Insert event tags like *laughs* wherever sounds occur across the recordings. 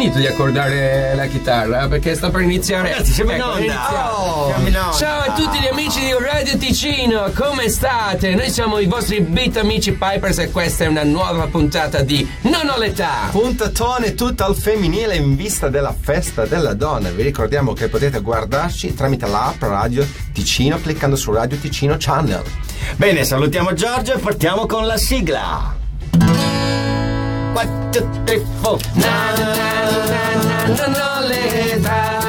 finito di accordare la chitarra? Perché sta per iniziare. Ragazzi, siamo in Ecco, onda. iniziamo. Oh. Siamo in onda. Ciao a tutti gli amici di Radio Ticino, come state? Noi siamo i vostri beat amici Pipers e questa è una nuova puntata di Non ho l'età. Puntatone tutto al femminile in vista della festa della donna. Vi ricordiamo che potete guardarci tramite l'app Radio Ticino cliccando su Radio Ticino Channel. Bene, salutiamo Giorgio e partiamo con la sigla. 4, 3, 4. Na, na, na, na, na, non ho l'età.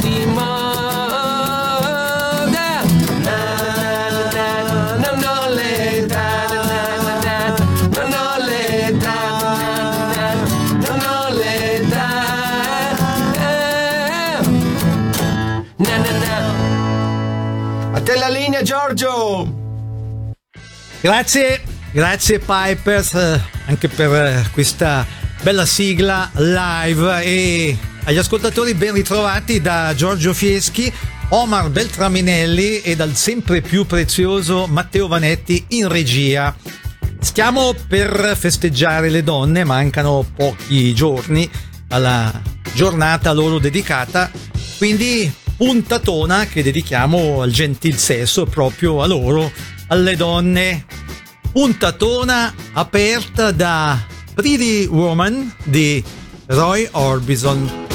Di moda l'età non ho l'età non ho l'età na, na, na. A te la linea Giorgio! Grazie, grazie Pipers eh, anche per eh, questa bella sigla live e agli ascoltatori ben ritrovati da Giorgio Fieschi, Omar Beltraminelli e dal sempre più prezioso Matteo Vanetti in regia. Stiamo per festeggiare le donne, mancano pochi giorni alla giornata loro dedicata, quindi puntatona che dedichiamo al gentil sesso proprio a loro, alle donne. Puntatona aperta da Pretty Woman di Roy Orbison.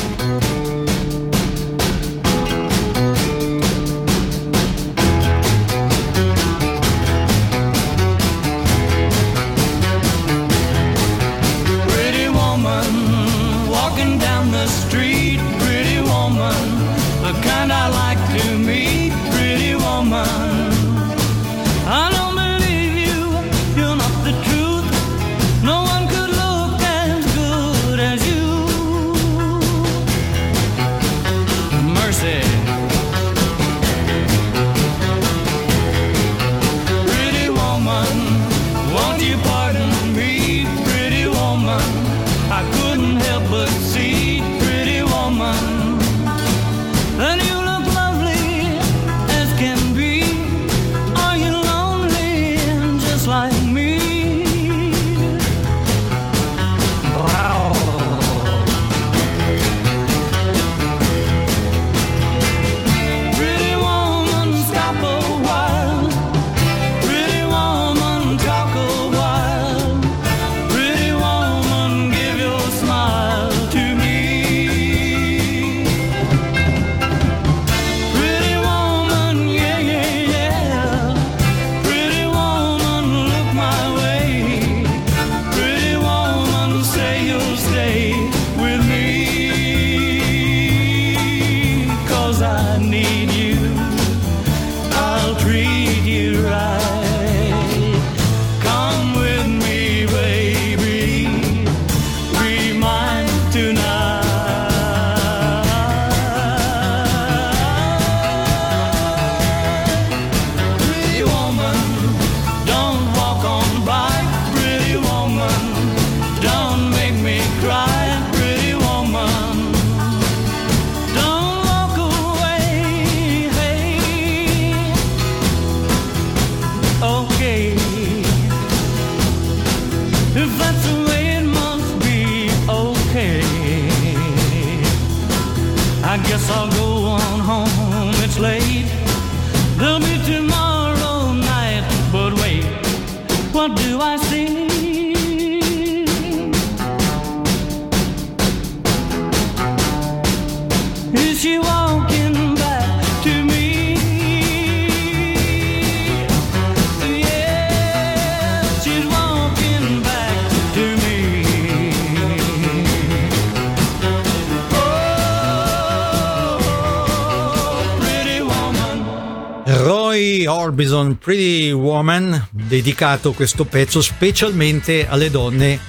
dedicato questo pezzo specialmente alle donne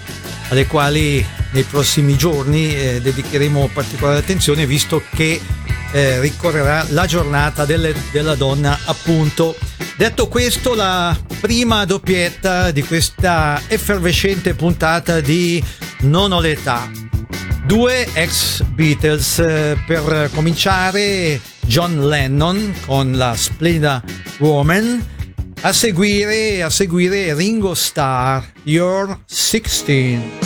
alle quali nei prossimi giorni eh, dedicheremo particolare attenzione visto che eh, ricorrerà la giornata delle, della donna appunto. Detto questo, la prima doppietta di questa effervescente puntata di Non ho l'età. Due ex Beatles, eh, per cominciare John Lennon con la splendida Woman a seguire, a seguire Ringo Starr, Your 16.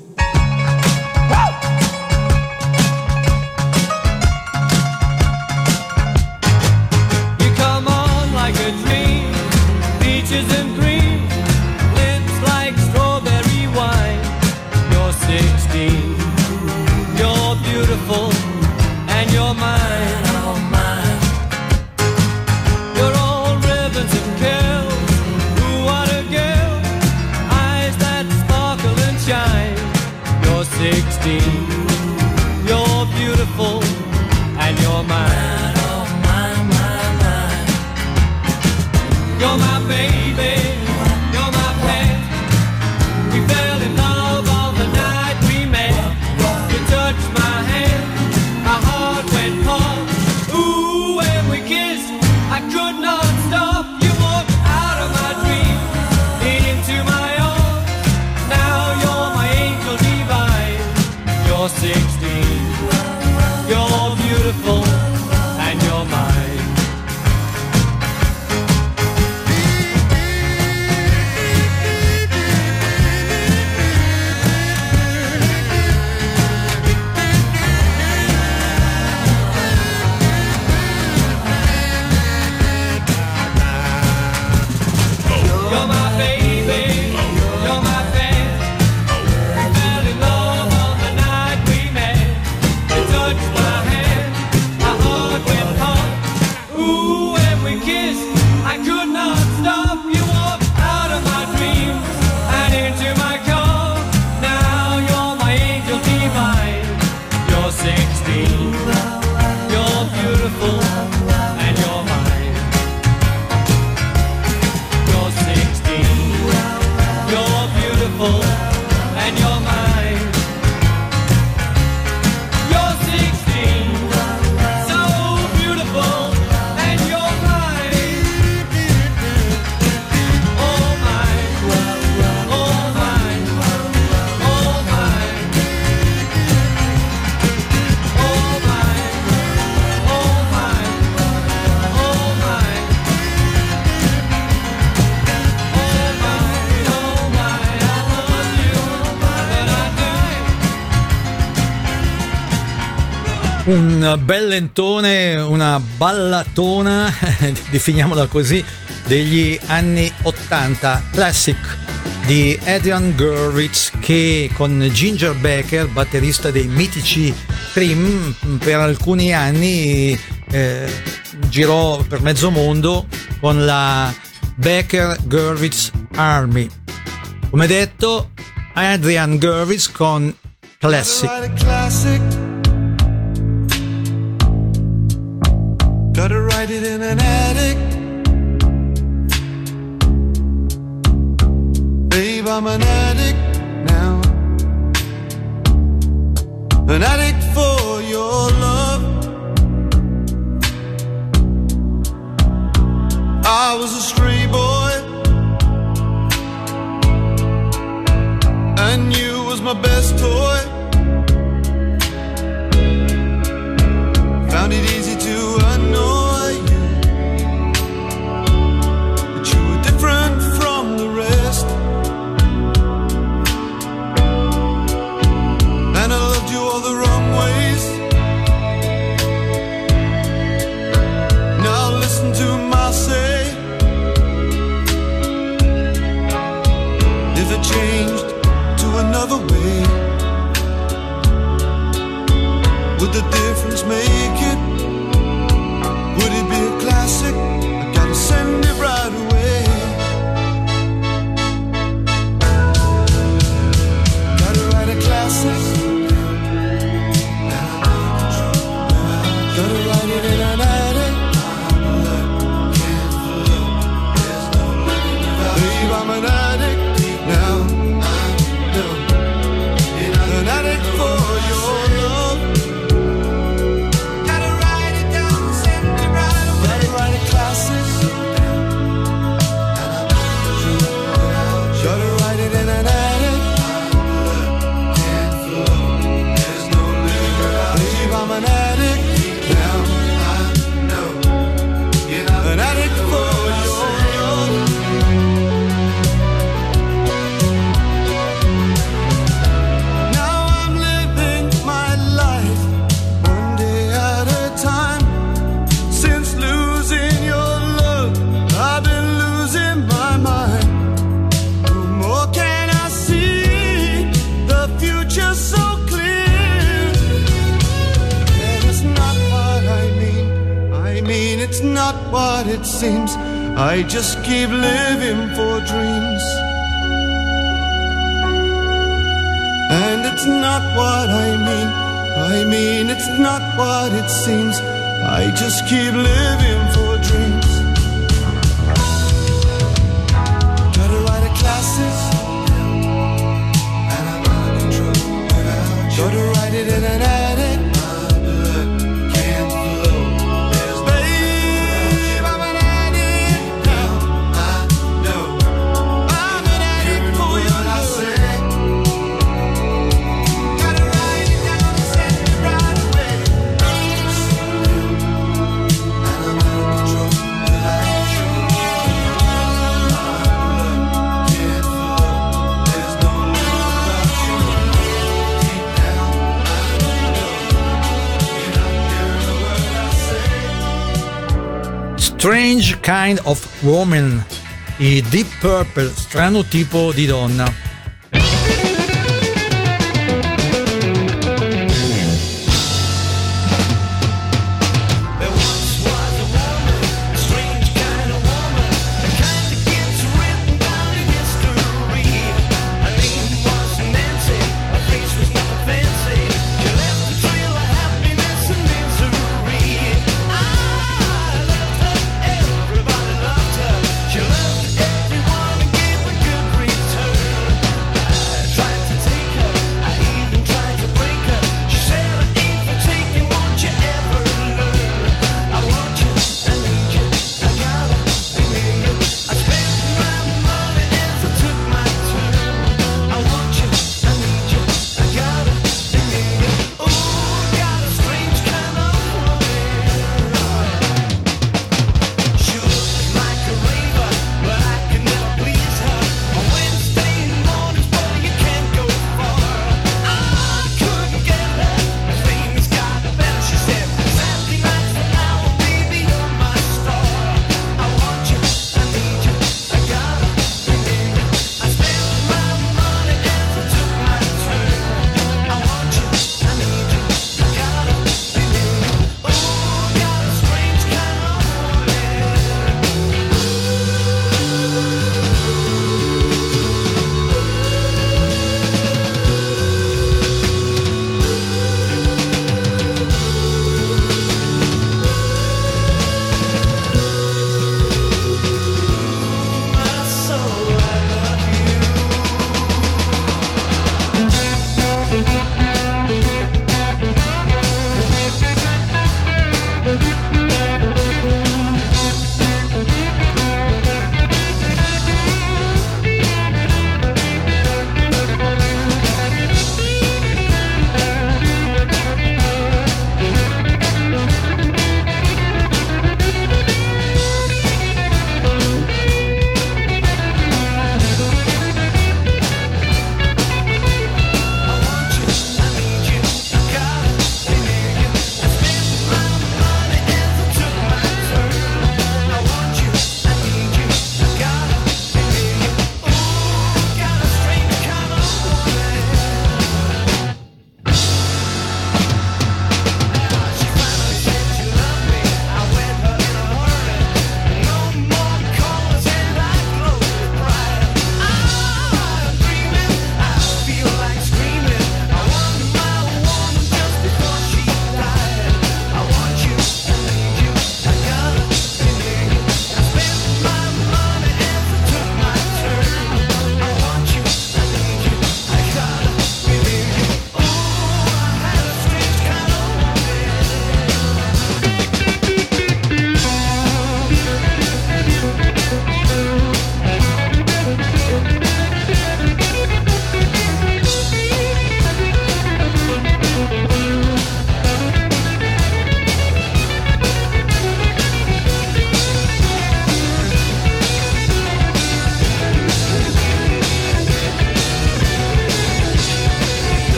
un bel lentone, una ballatona, *laughs* definiamola così, degli anni 80, classic di Adrian Gurwitz che con Ginger Becker, batterista dei mitici Cream, per alcuni anni eh, girò per mezzo mondo con la Becker Gurwitz Army. Come detto, Adrian Gurwitz con Classic. in an attic. Babe, I'm an addict now. An addict for your love. I was a stray boy. And you was my best toy. Found it easy. Go to write it in an Strange Kind of Woman, i Deep Purple, strano tipo di donna.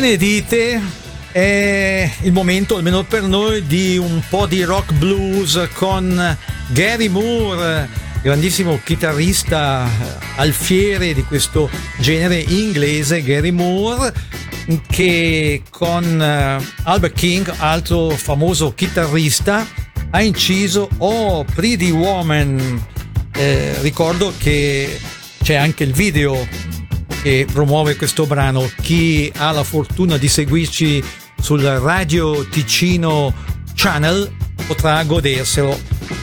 Dite? È il momento, almeno per noi, di un po' di rock blues con Gary Moore, grandissimo chitarrista eh, alfiere di questo genere inglese, Gary Moore, che con eh, Albert King, altro famoso chitarrista, ha inciso Oh Pretty Woman. Eh, ricordo che c'è anche il video che promuove questo brano. Chi ha la fortuna di seguirci sul Radio Ticino Channel potrà goderselo.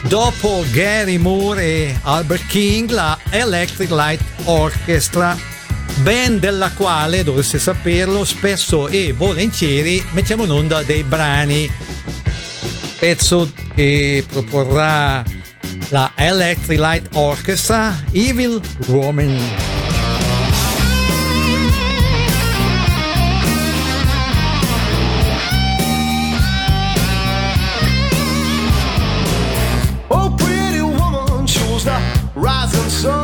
Dopo Gary Moore e Albert King, la Electric Light Orchestra, band della quale, dovreste saperlo, spesso e volentieri mettiamo in onda dei brani. Pezzo che proporrà la Electric Light Orchestra, Evil Woman. Rising sun.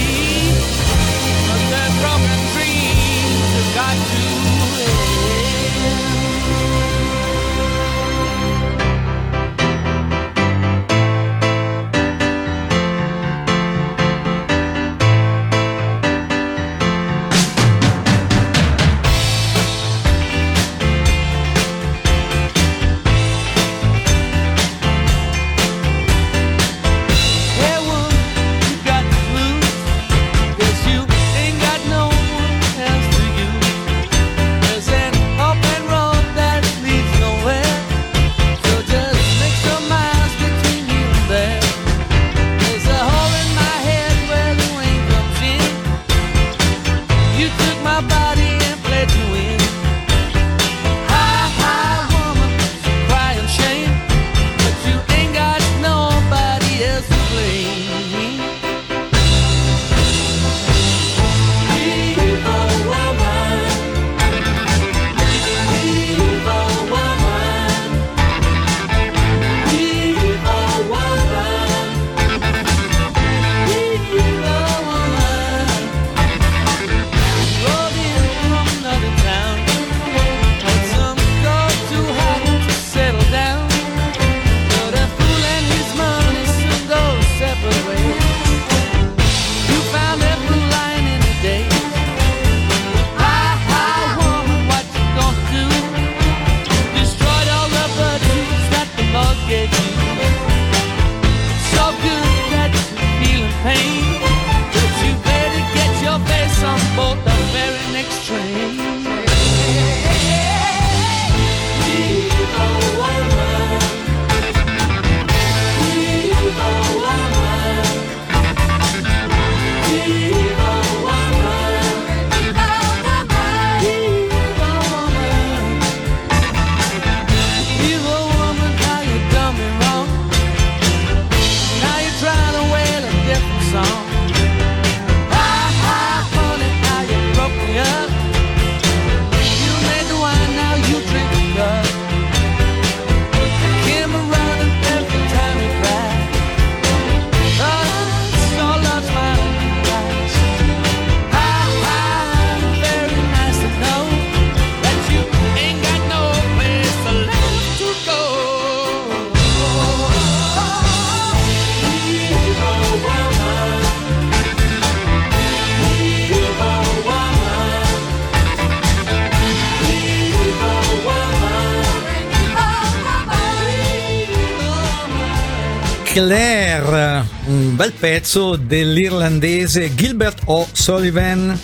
pezzo dell'irlandese Gilbert O'Sullivan.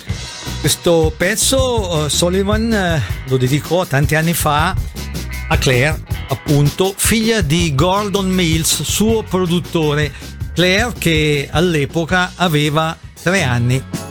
Questo pezzo uh, Sullivan uh, lo dedicò tanti anni fa a Claire, appunto, figlia di Gordon Mills, suo produttore. Claire che all'epoca aveva tre anni.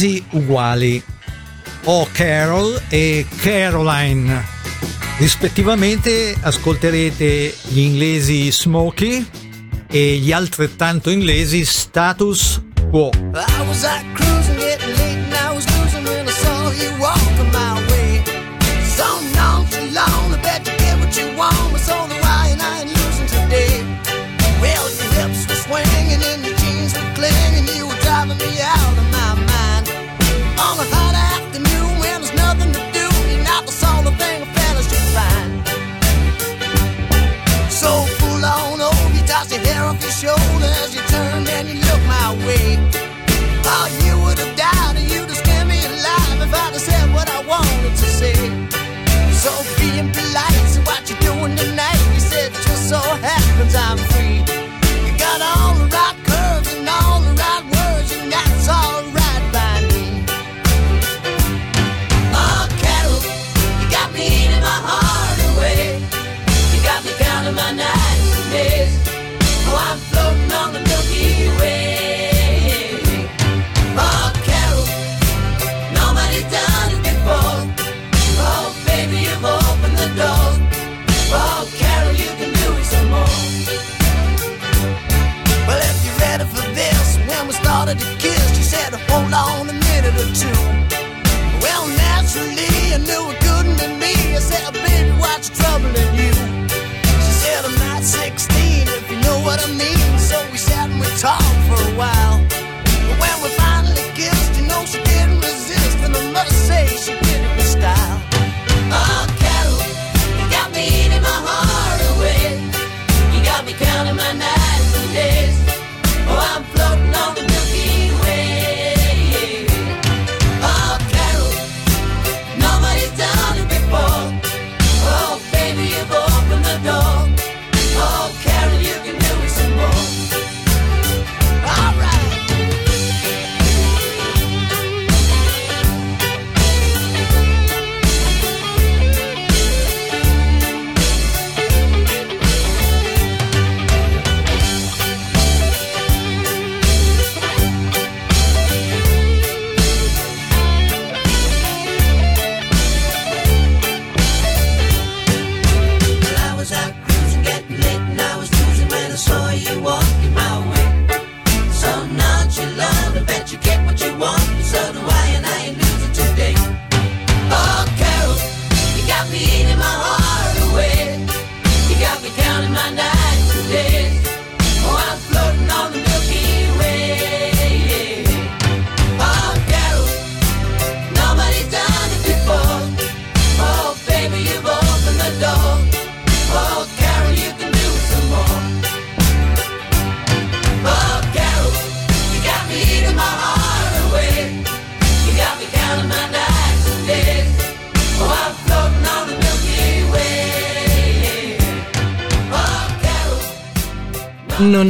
quasi uguali, O Carol e Caroline. Rispettivamente ascolterete gli inglesi Smokey e gli altrettanto inglesi Status Quo. глазам.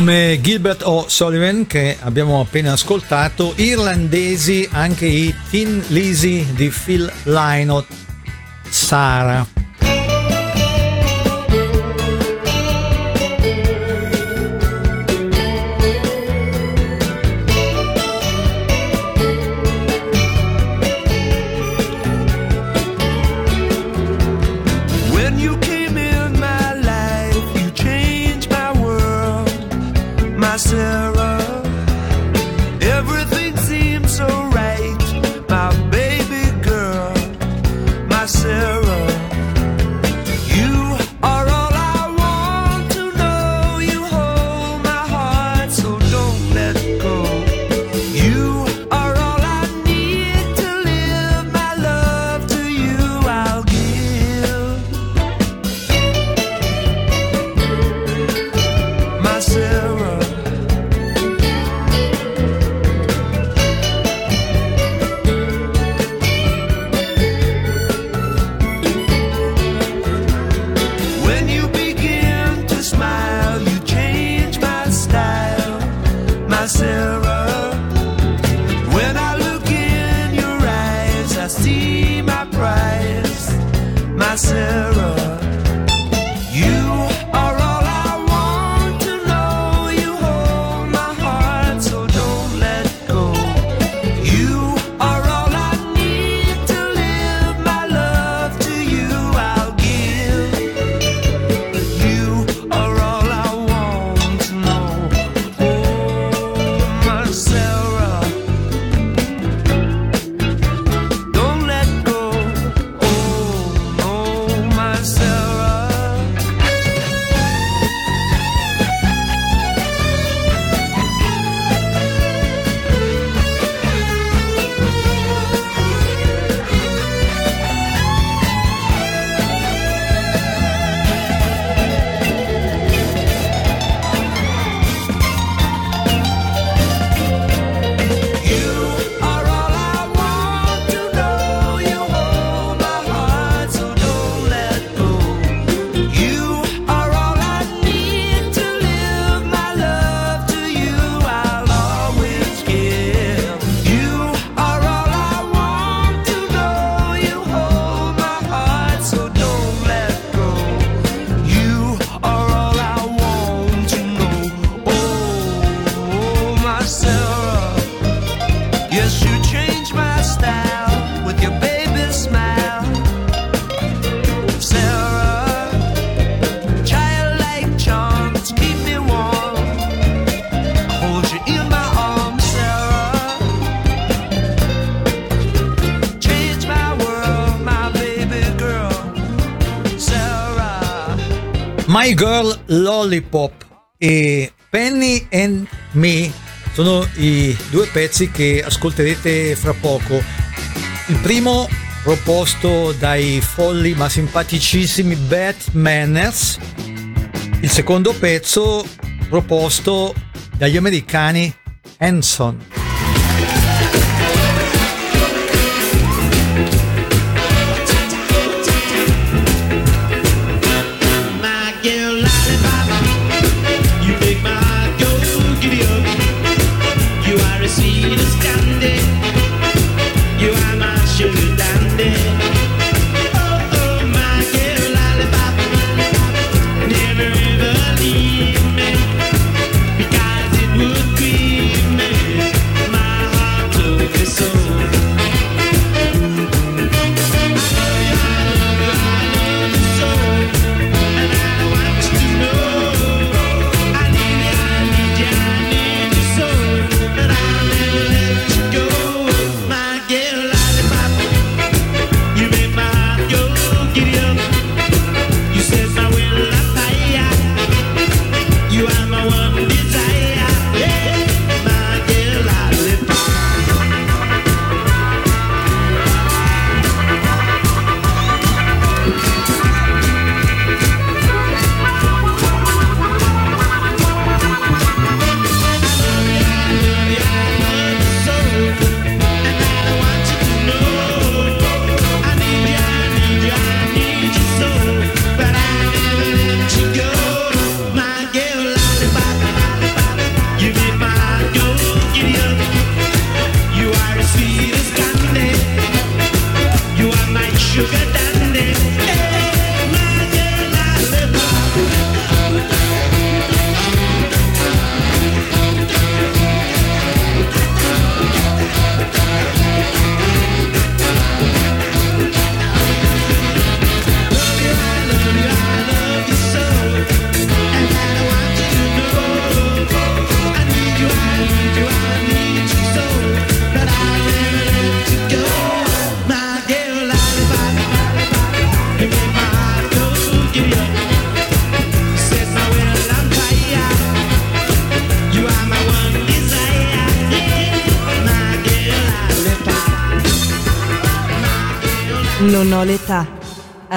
come Gilbert O'Sullivan che abbiamo appena ascoltato, irlandesi anche i Tin Lizzy di Phil Lynott, Sarah. Lollipop e Penny and Me sono i due pezzi che ascolterete fra poco. Il primo proposto dai folli ma simpaticissimi Bat Manners, il secondo pezzo proposto dagli americani Hanson.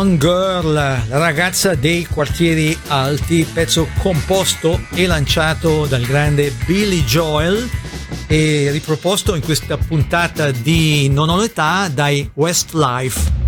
Town Girl, ragazza dei quartieri alti, pezzo composto e lanciato dal grande Billy Joel e riproposto in questa puntata di Non ho l'età dai Westlife.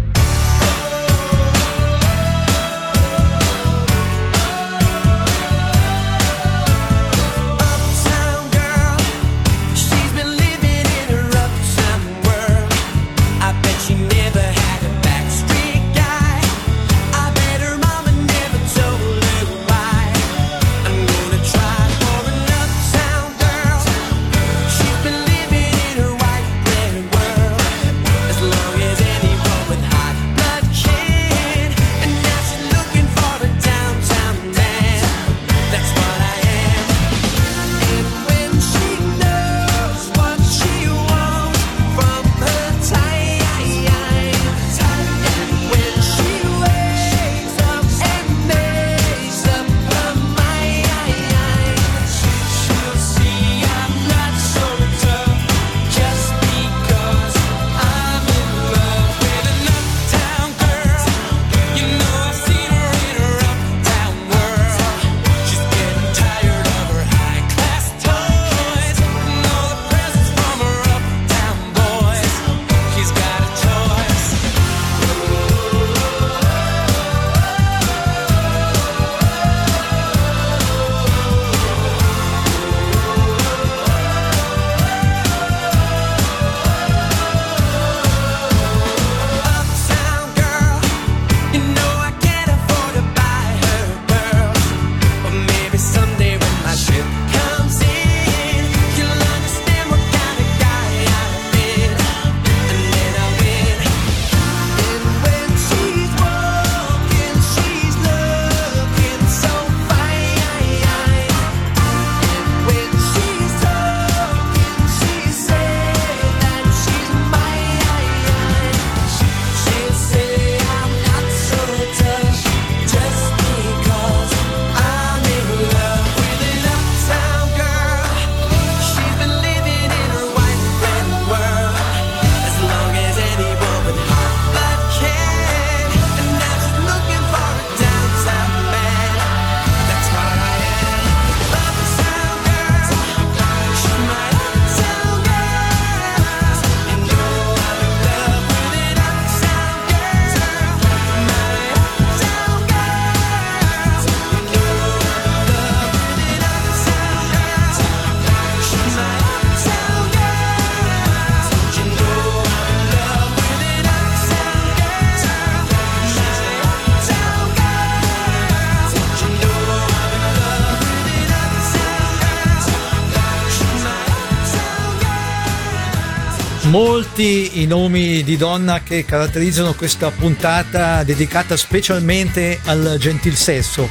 i nomi di donna che caratterizzano questa puntata dedicata specialmente al gentil sesso.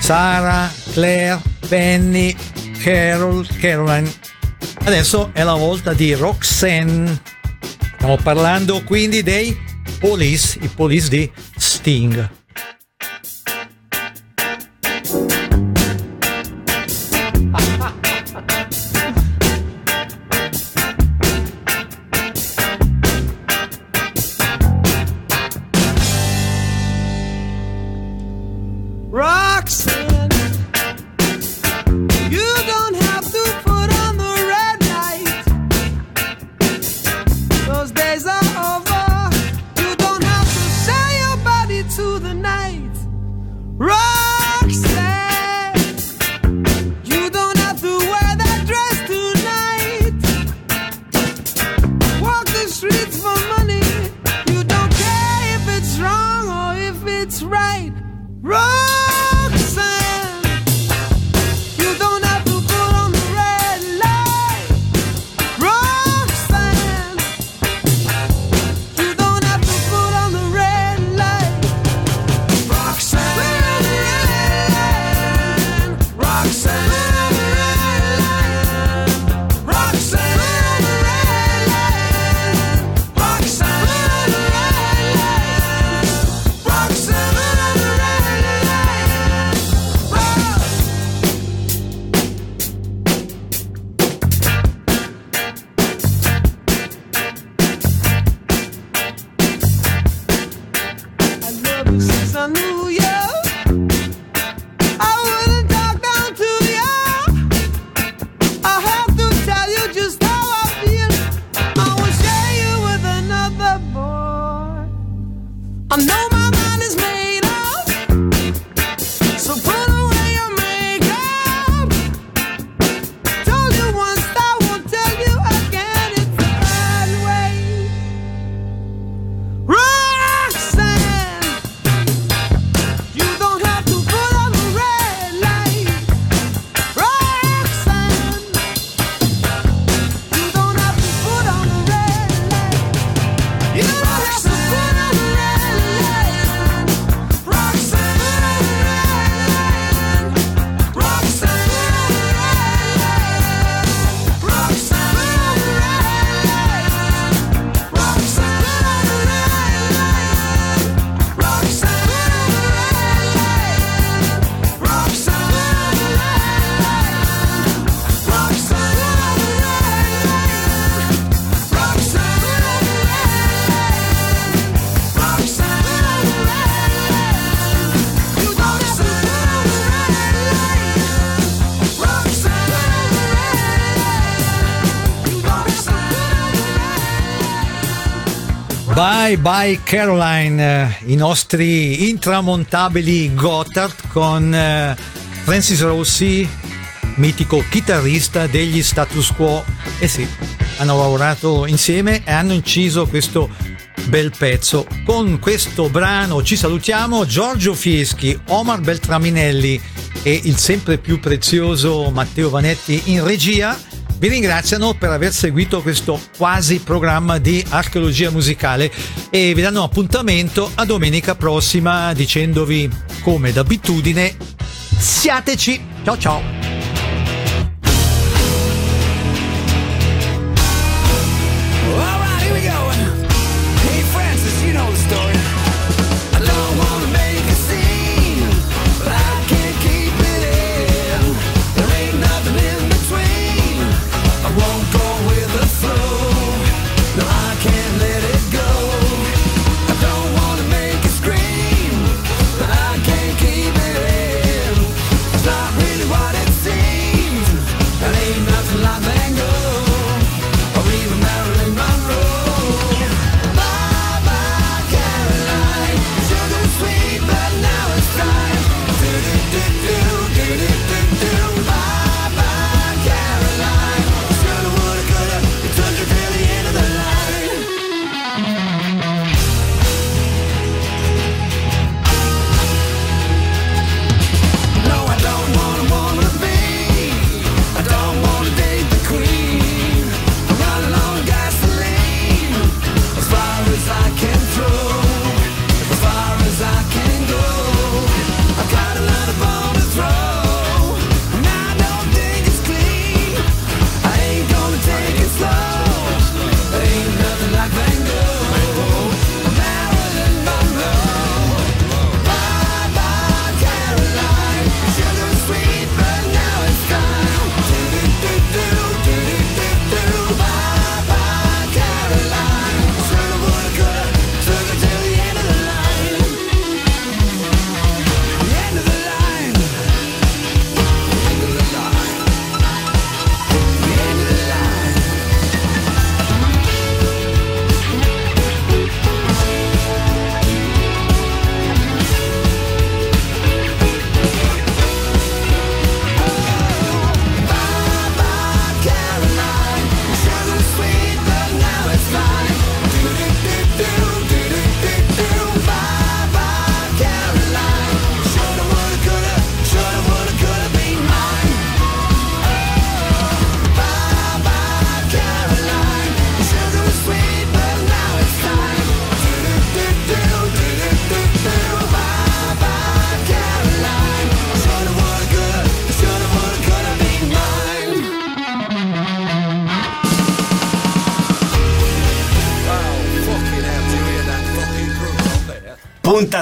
Sara, Claire, Penny, Carol, Caroline. Adesso è la volta di Roxanne. Stiamo parlando quindi dei Police, i Police di Sting. Bye Bye Caroline, eh, i nostri intramontabili Gotthard con eh, Francis Rossi, mitico chitarrista degli status quo. Eh sì, hanno lavorato insieme e hanno inciso questo bel pezzo. Con questo brano ci salutiamo Giorgio Fieschi, Omar Beltraminelli e il sempre più prezioso Matteo Vanetti in regia vi ringraziano per aver seguito questo quasi programma di archeologia musicale e vi danno appuntamento a domenica prossima dicendovi come d'abitudine. Siateci. Ciao ciao.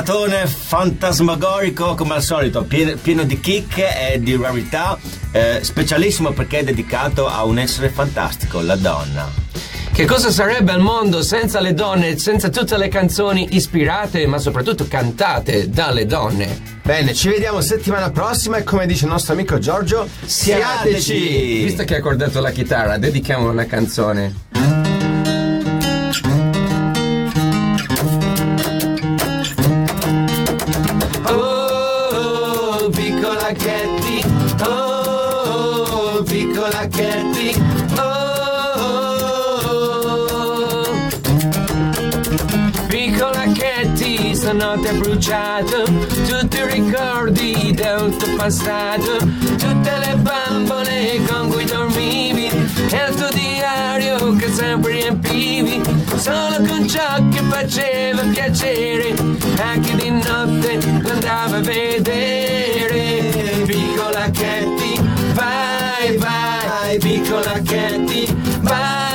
Puntatone fantasmagorico come al solito, pieno, pieno di chicche e di rarità, eh, specialissimo perché è dedicato a un essere fantastico, la donna. Che cosa sarebbe il mondo senza le donne, senza tutte le canzoni ispirate ma soprattutto cantate dalle donne? Bene, ci vediamo settimana prossima e come dice il nostro amico Giorgio, siateci! Visto che hai accordato la chitarra, dedichiamo una canzone. Bruciato tutti i ricordi del tuo passato, tutte le bambole con cui dormivi e il tuo diario che sempre riempivi, solo con ciò che faceva piacere, anche di notte l'andava a vedere, piccola Katy, vai, vai, piccola Katy, vai.